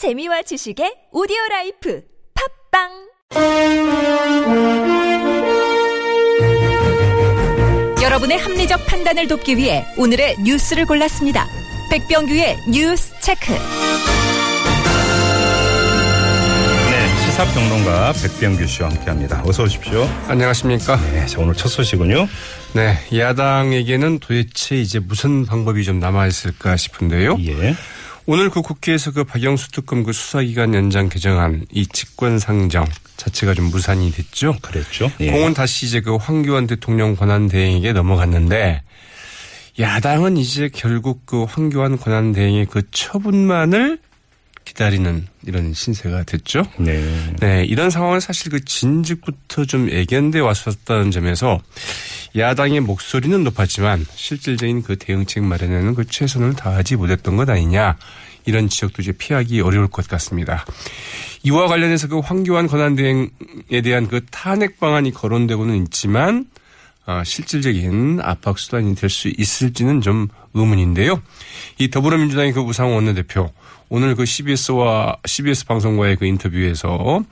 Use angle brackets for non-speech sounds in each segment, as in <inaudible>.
재미와 지식의 오디오 라이프 팟빵 여러분의 합리적 판단을 돕기 위해 오늘의 뉴스를 골랐습니다. 백병규의 뉴스 체크. 네, 시사평론가 백병규 씨와 함께합니다. 어서 오십시오. 안녕하십니까. 네, 자 오늘 첫 소식은요. 네, 야당에게는 도대체 이제 무슨 방법이 좀 남아 있을까 싶은데요. 예. 오늘 그 국회에서 그 박영수 특검 그 수사기간 연장 개정안 이 직권 상정 자체가 좀 무산이 됐죠. 그랬죠. 예. 공은 다시 이제 그 황교안 대통령 권한 대행에게 넘어갔는데 야당은 이제 결국 그 황교안 권한 대행의 그 처분만을 기다리는 이런 신세가 됐죠. 네. 네, 이런 상황은 사실 그 진즉부터 좀 예견돼 왔었다는 점에서 야당의 목소리는 높았지만 실질적인 그 대응책 마련에는 그 최선을 다하지 못했던 것 아니냐 이런 지적도 이제 피하기 어려울 것 같습니다. 이와 관련해서 그 황교안 권한대행에 대한 그 탄핵 방안이 거론되고는 있지만 아, 실질적인 압박 수단이 될 수 있을지는 좀 의문인데요. 이 더불어민주당의 그 우상호 원내대표 오늘 그 CBS와 CBS 방송과의 그 인터뷰에서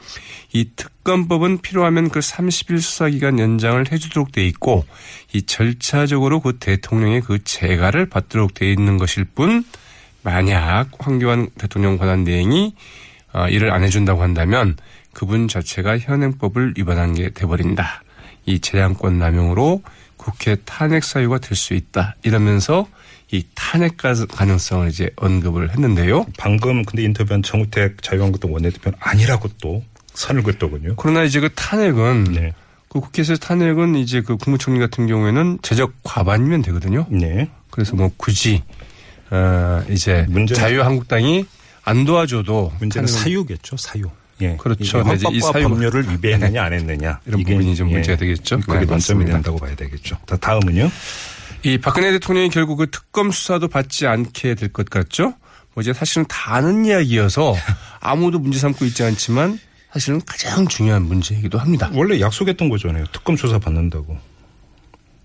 이 특검법은 필요하면 그 30일 수사기간 연장을 해주도록 돼 있고 이 절차적으로 그 대통령의 그 재가를 받도록 돼 있는 것일 뿐 만약 황교안 대통령 권한 대행이 어, 이를 안 해준다고 한다면 그분 자체가 현행법을 위반한 게 돼버린다. 이 재량권 남용으로 국회 탄핵 사유가 될 수 있다. 이러면서 이 탄핵 가능성을 이제 언급을 했는데요. 방금 근데 인터뷰한 정우택 자유한국당 원내대표는 아니라고 또 선을 긋더군요. 그러나 이제 그 탄핵은 네. 그 국회에서 탄핵은 이제 그 국무총리 같은 경우에는 제적 과반이면 되거든요. 네. 그래서 뭐 굳이 어 이제 문제는- 자유한국당이 안 도와줘도 문제는 사유겠죠. 사유. 예. 그렇죠. 네, 이제 이 사유- 법률을 위배했느냐 안 했느냐 이런 부분이 좀 예, 문제가 되겠죠. 그게 네, 논점이. 된다고 봐야 되겠죠. 다 다음은요. 이 박근혜 대통령이 결국 그 특검 수사도 받지 않게 될 것 같죠? 뭐 이제 사실은 다 아는 이야기여서 <laughs> 아무도 문제 삼고 있지 않지만 사실은 가장 중요한 문제이기도 합니다. 원래 약속했던 거잖아요. 특검 조사 받는다고.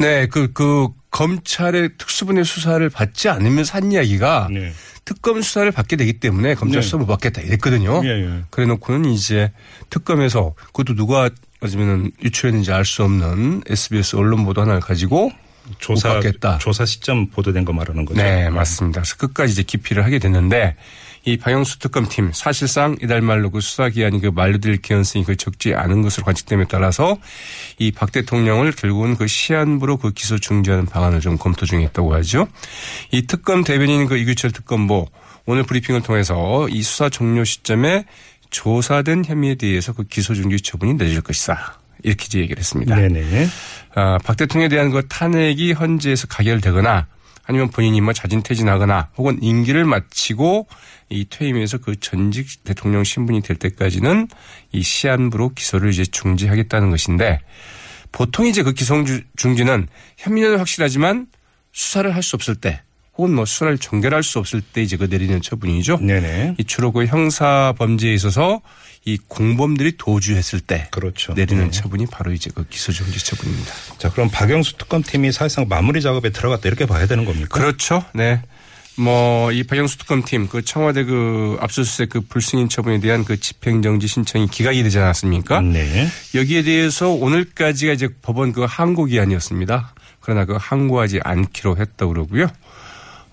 네, 그, 그, 검찰의 특수분의 수사를 받지 않으면 산 이야기가 네. 특검 수사를 받게 되기 때문에 검찰 네. 수사 못 받겠다 이랬거든요. 예, 예. 그래 놓고는 이제 특검에서 그것도 누가 어쩌면은 유출했는지 알 수 없는 SBS 언론 보도 하나를 가지고 조사. 조사 시점 보도된 거 말하는 거죠. 네, 맞습니다. 그래서 끝까지 이제 기피를 하게 됐는데 이 방영수 특검팀 사실상 이달 말로 그 수사 기한이 그 만료될 개연성이 그 적지 않은 것으로 관측됨에 따라서 이 박 대통령을 결국은 그 시한부로 그 기소 중지하는 방안을 좀 검토 중에 있다고 하죠. 이 특검 대변인 그 이규철 특검보 오늘 브리핑을 통해서 이 수사 종료 시점에 조사된 혐의에 대해서 그 기소 중지 처분이 내릴 것이다. 이렇게 이제 얘기를 했습니다. 네네. 아, 박 대통령에 대한 그 탄핵이 헌재에서 가결되거나 아니면 본인이 뭐 자진 퇴진하거나 혹은 임기를 마치고 이 퇴임해서 그 전직 대통령 신분이 될 때까지는 이 시한부로 기소를 이제 중지하겠다는 것인데 보통 이제 그 기소 중지는 혐의는 확실하지만 수사를 할 수 없을 때 혹은 뭐 수사를 종결할 수 없을 때 이제 그 내리는 처분이죠. 네네. 이 주로 그 형사 범죄에 있어서 이 공범들이 도주했을 때 그렇죠. 내리는 네. 처분이 바로 이제 그 기소중지 처분입니다. 자, 그럼 박영수 특검팀이 사실상 마무리 작업에 들어갔다 이렇게 봐야 되는 겁니까? 그렇죠. 네. 뭐, 이 박영수 특검팀, 그 청와대 그 압수수색 그 불승인 처분에 대한 그 집행정지 신청이 기각이 되지 않았습니까? 네. 여기에 대해서 오늘까지가 이제 법원 그 항고 기한이었습니다. 그러나 그 항고하지 않기로 했다고 그러고요.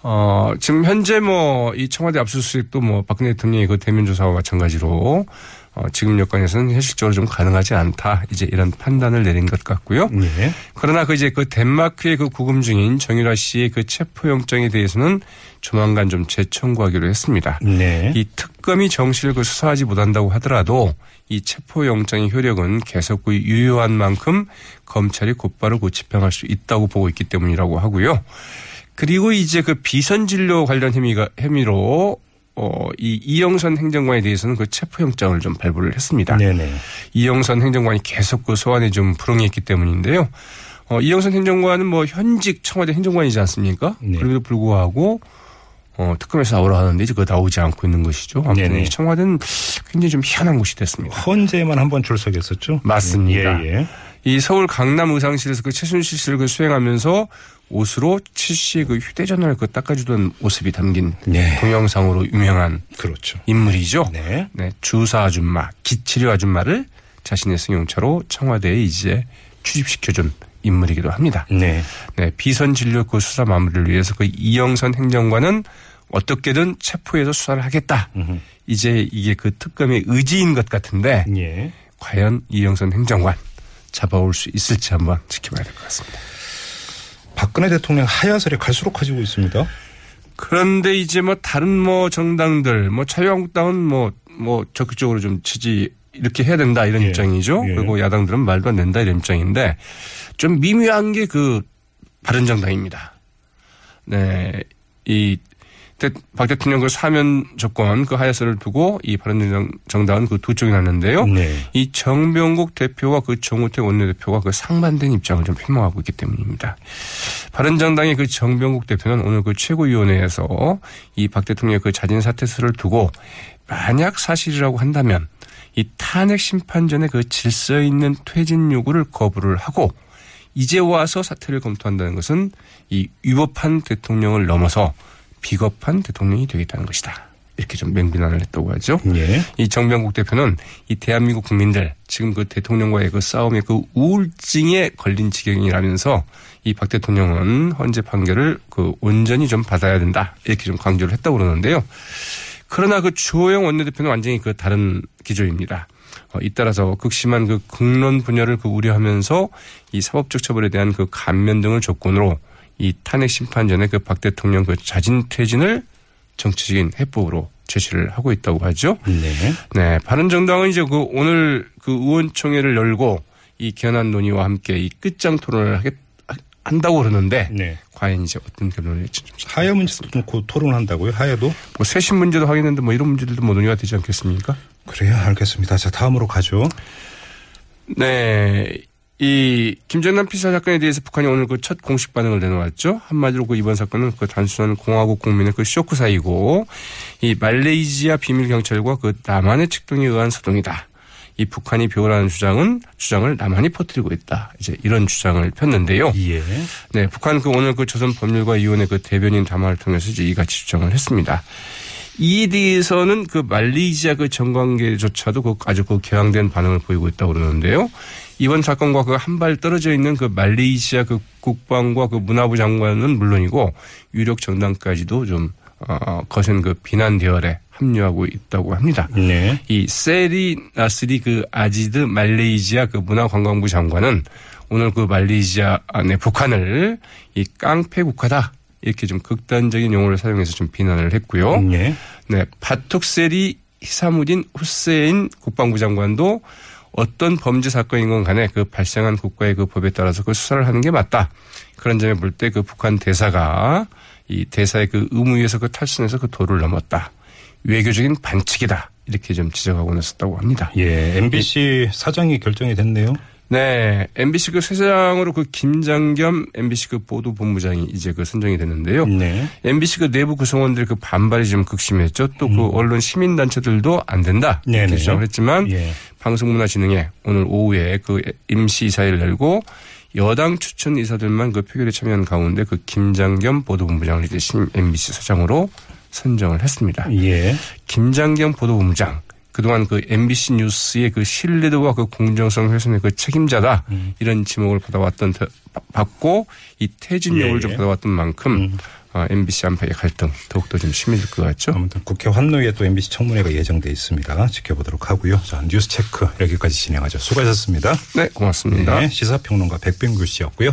어, 지금 현재 뭐 이 청와대 압수수색도 뭐 박근혜 대통령의 그 대면 조사와 마찬가지로 어, 지금 여건에서는 현실적으로 좀 가능하지 않다. 이제 이런 판단을 내린 것 같고요. 네. 그러나 그 이제 그 덴마크의 그 구금 중인 정유라 씨의 그 체포영장에 대해서는 조만간 좀 재청구하기로 했습니다. 네. 이 특검이 정실을 그 수사하지 못한다고 하더라도 이 체포영장의 효력은 계속 그 유효한 만큼 검찰이 곧바로 그 집행할 수 있다고 보고 있기 때문이라고 하고요. 그리고 이제 그 비선 진료 관련 혐의가 혐의로 어, 이 이영선 행정관에 대해서는 그 체포영장을 좀 발부를 했습니다. 네네. 이영선 행정관이 계속 그 소환에 좀 불응했기 때문인데요. 어, 이영선 행정관은 뭐 현직 청와대 행정관이지 않습니까? 네. 그럼에도 불구하고 어, 특검에서 나오라 하는데 이제 그거 나오지 않고 있는 것이죠. 아무튼 네네. 이 청와대는 굉장히 좀 희한한 곳이 됐습니다. 헌재에만 한번 출석했었죠. 맞습니다. 예, 예. 이 서울 강남 의상실에서 그 최순실 씨를 그 수행하면서 옷으로 최 씨의 그 휴대전화를 그 닦아주던 모습이 담긴 네. 동영상으로 유명한 그렇죠. 인물이죠. 네. 주사 아줌마, 기치료 아줌마를 자신의 승용차로 청와대에 이제 취집시켜준 인물이기도 합니다. 네. 네, 비선 진료 그 수사 마무리를 위해서 그 이영선 행정관은 어떻게든 체포해서 수사를 하겠다. 이제 이게 그 특검의 의지인 것 같은데 예. 과연 이영선 행정관 잡아올 수 있을지 한번 지켜봐야 될 것 같습니다. 박근혜 대통령 하야설에 갈수록 커지고 있습니다. 그런데 이제 뭐 다른 뭐 정당들 뭐 자유한국당은 뭐뭐 적극적으로 좀 지지 이렇게 해야 된다 이런 예. 입장이죠. 예. 그리고 야당들은 말도 안 된다 이런 입장인데 좀 미묘한 게 그 바른정당입니다. 네, 이 박 대통령 그 사면 조건 그 하야설을 두고 이 바른정당은 그 두 쪽이 났는데요. 네. 이 정병국 대표와 그 정우택 원내대표가 그 상반된 입장을 좀 표명하고 있기 때문입니다. 바른정당의 그 정병국 대표는 오늘 그 최고위원회에서 이 박 대통령의 그 자진 사퇴서를 두고 만약 사실이라고 한다면 이 탄핵 심판 전에 그 질서 있는 퇴진 요구를 거부를 하고 이제 와서 사퇴를 검토한다는 것은 이 위법한 대통령을 넘어서 비겁한 대통령이 되겠다는 것이다. 이렇게 좀 맹비난을 했다고 하죠. 예. 이 정병국 대표는 이 대한민국 국민들 지금 그 대통령과의 그 싸움의 그 우울증에 걸린 지경이라면서 이 박 대통령은 헌재 판결을 그 온전히 좀 받아야 된다 이렇게 좀 강조를 했다고 그러는데요. 그러나 그 주호영 원내대표는 완전히 그 다른 기조입니다. 어, 잇따라서 극심한 그 국론 분열을 그 우려하면서 이 사법적 처벌에 대한 그 감면 등을 조건으로 이 탄핵 심판 전에 그 박 대통령 그 자진 퇴진을 정치적인 해법으로 제시를 하고 있다고 하죠. 네. 네, 바른정당은 이제 그 오늘 그 의원총회를 열고 이 개헌안 논의와 함께 이 끝장 토론을 하겠 한다고 그러는데 네. 과연 이제 어떤 결론을 낼지 좀 하야 문제도 놓고 토론한다고요? 하야도? 뭐 쇄신 문제도 하겠는데 뭐 이런 문제들도 뭐 논의가 되지 않겠습니까? 그래요. 알겠습니다. 자, 다음으로 가죠. 네. 이 김정남 피살 사건에 대해서 북한이 오늘 그 첫 공식 반응을 내놓았죠. 한마디로 그 이번 사건은 그 단순한 공화국 국민의 그 쇼크 사이고 이 말레이시아 비밀 경찰과 그 남한의 측동에 의한 소동이다. 이 북한이 표현하는 주장은 주장을 남한이 퍼뜨리고 있다. 이제 이런 주장을 폈는데요. 예. 네, 북한 그 오늘 그 조선 법률가위원회 그 대변인 담화를 통해서 이제 이같이 주장을 했습니다. 이에 대해서는 그 말레이시아 그 정관계조차도 그 아주 그 개항된 반응을 보이고 있다고 그러는데요. 이번 사건과 그 한 발 떨어져 있는 그 말레이시아 그 국방과 그 문화부 장관은 물론이고 유력 정당까지도 좀 어, 거센 그 비난 대열에 합류하고 있다고 합니다. 네. 이 세리 나스리 그 아지드 말레이시아 그 문화관광부 장관은 오늘 그 말레이시아 내 북한을 이 깡패 국가다 이렇게 좀 극단적인 용어를 사용해서 좀 비난을 했고요. 예. 네, 바툭세리 히사무딘 후세인 국방부 장관도 어떤 범죄 사건인 건 간에 그 발생한 국가의 그 법에 따라서 그 수사를 하는 게 맞다. 그런 점에 볼 때 그 북한 대사가 이 대사의 그 의무에서 그 탈선해서 그 도를 넘었다. 외교적인 반칙이다. 이렇게 좀 지적하고 나섰다고 합니다. 예. MBC 사장이 결정이 됐네요. 네. MBC 그 세장으로 그 김장겸 MBC 그 보도 본부장이 이제 그 선정이 됐는데요. 네. MBC 그 내부 구성원들 그 반발이 좀 극심했죠. 또그 언론 시민 단체들도 안 된다. 네네. 이렇게 주장을 했지만 예. 방송문화진흥회 오늘 오후에 그 임시 이사회를 열고 여당 추천 이사들만 그 표결에 참여한 가운데 그 김장겸 보도본부장을 이제 신 MBC 사장으로 선정을 했습니다. 예. 김장겸 보도본부장 그동안 그 MBC 뉴스의 그 신뢰도와 그 공정성 훼손의 그 책임자다 이런 지목을 받아왔던 더- 받고 이 퇴진 예, 요구를 좀 예. 받아왔던 만큼 어, MBC 안팎의 갈등 더욱더 좀 심해질 것 같죠. 아무튼 국회 환노위에 또 MBC 청문회가 예정돼 있습니다. 지켜보도록 하고요. 자, 뉴스 체크 여기까지 진행하죠. 수고하셨습니다. 네, 고맙습니다. 네, 시사평론가 백병규 씨였고요.